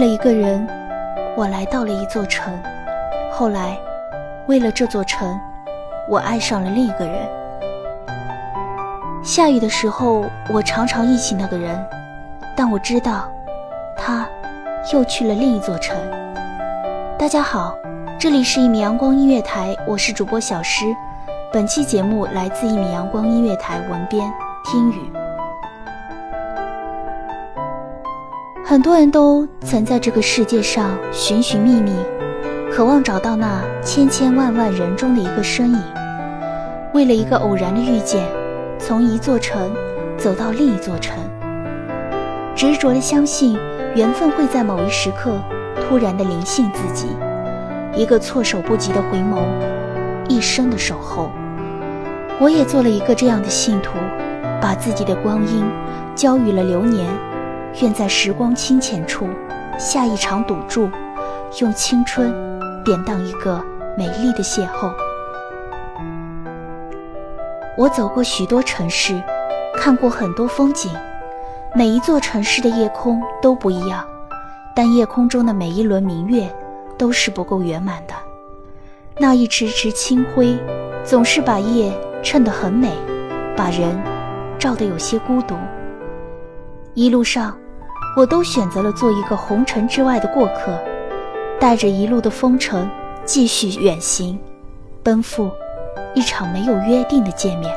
为了一个人，我来到了一座城。后来，为了这座城，我爱上了另一个人。下雨的时候，我常常忆起那个人，但我知道，他又去了另一座城。大家好，这里是一米阳光音乐台，我是主播小诗。本期节目来自一米阳光音乐台文编听雨。很多人都曾在这个世界上寻寻觅觅，渴望找到那千千万万人中的一个身影。为了一个偶然的遇见，从一座城走到另一座城，执着的相信缘分会在某一时刻突然的临幸自己。一个措手不及的回眸，一生的守候。我也做了一个这样的信徒，把自己的光阴交予了流年。愿在时光清浅处下一场赌注，用青春典当一个美丽的邂逅。我走过许多城市，看过很多风景，每一座城市的夜空都不一样，但夜空中的每一轮明月都是不够圆满的。那一池池清辉，总是把夜衬得很美，把人照得有些孤独。一路上，我都选择了做一个红尘之外的过客，带着一路的风尘，继续远行，奔赴一场没有约定的见面。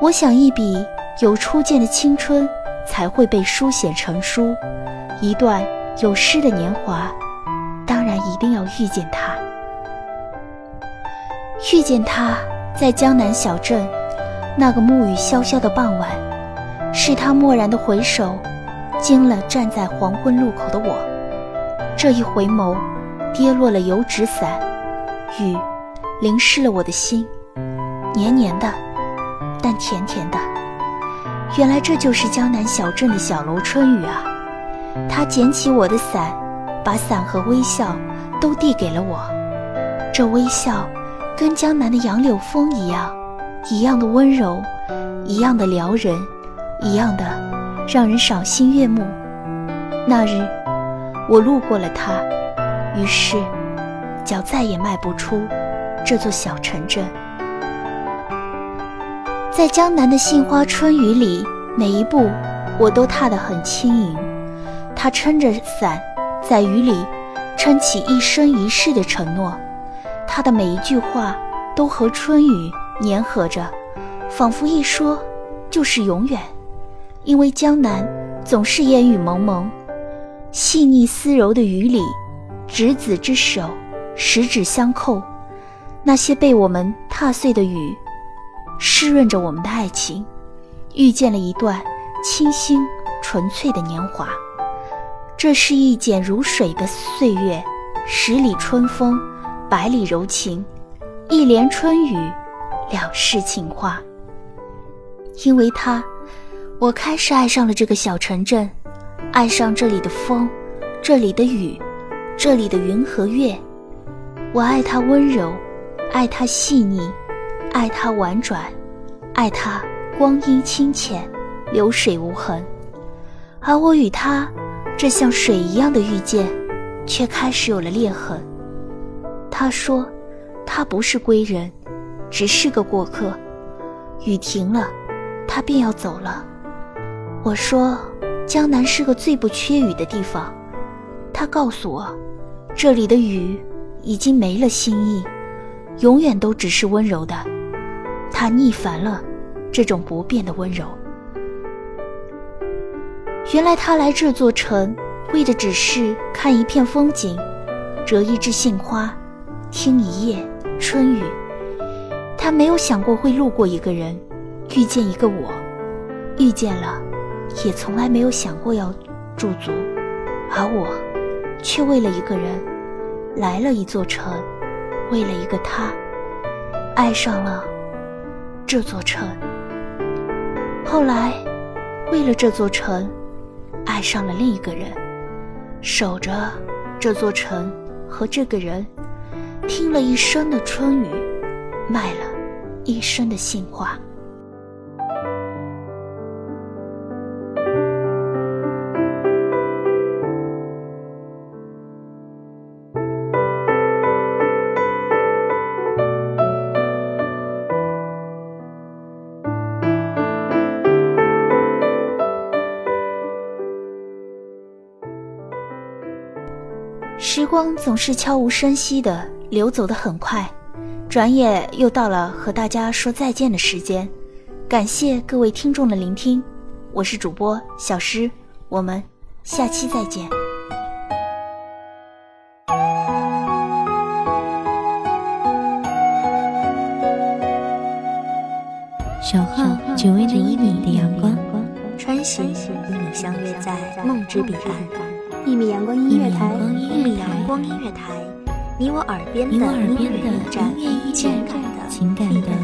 我想，一笔有初见的青春才会被书写成书，一段有诗的年华，当然一定要遇见他。遇见他，在江南小镇，那个暮雨潇潇的傍晚。是他蓦然的回首，惊了站在黄昏路口的我。这一回眸，跌落了油纸伞，雨淋湿了我的心，黏黏的，但甜甜的。原来这就是江南小镇的小楼春雨啊！他捡起我的伞，把伞和微笑都递给了我。这微笑，跟江南的杨柳风一样，一样的温柔，一样的撩人。一样的，让人赏心悦目。那日，我路过了它，于是，脚再也迈不出这座小城镇。在江南的杏花春雨里，每一步我都踏得很轻盈。他撑着伞，在雨里撑起一生一世的承诺。他的每一句话都和春雨粘合着，仿佛一说就是永远。因为江南总是烟雨蒙蒙，细腻丝柔的雨里，执子之手，十指相扣，那些被我们踏碎的雨，湿润着我们的爱情，遇见了一段清新纯粹的年华。这是一剪如水的岁月，十里春风，百里柔情，一帘春雨，两世情话。因为他，我开始爱上了这个小城镇，爱上这里的风，这里的雨，这里的云和月。我爱他温柔，爱他细腻，爱他婉转，爱他光阴清浅，流水无痕。而我与他。这像水一样的遇见，却开始有了裂痕。他说：“他不是归人，只是个过客。”雨停了，他便要走了。我说：“江南是个最不缺雨的地方。”他告诉我：“这里的雨已经没了新意，永远都只是温柔的。”他腻烦了这种不变的温柔。原来他来这座城，为的只是看一片风景，折一枝杏花，听一夜春雨。他没有想过会路过一个人，遇见一个我，遇见了，也从来没有想过要驻足。而我，却为了一个人，来了一座城，为了一个他，爱上了这座城。后来，为了这座城。爱上了另一个人，守着这座城和这个人，听了一生的春雨，卖了一生的杏花。时光总是悄无声息的流走的很快，转眼又到了和大家说再见的时间。感谢各位听众的聆听，我是主播小诗，我们下期再见。小号只为那一米的阳光，穿行与你相约在梦之彼岸。一米阳光音乐台，一米阳光音乐台，你我耳边的音乐驿站，情感的避风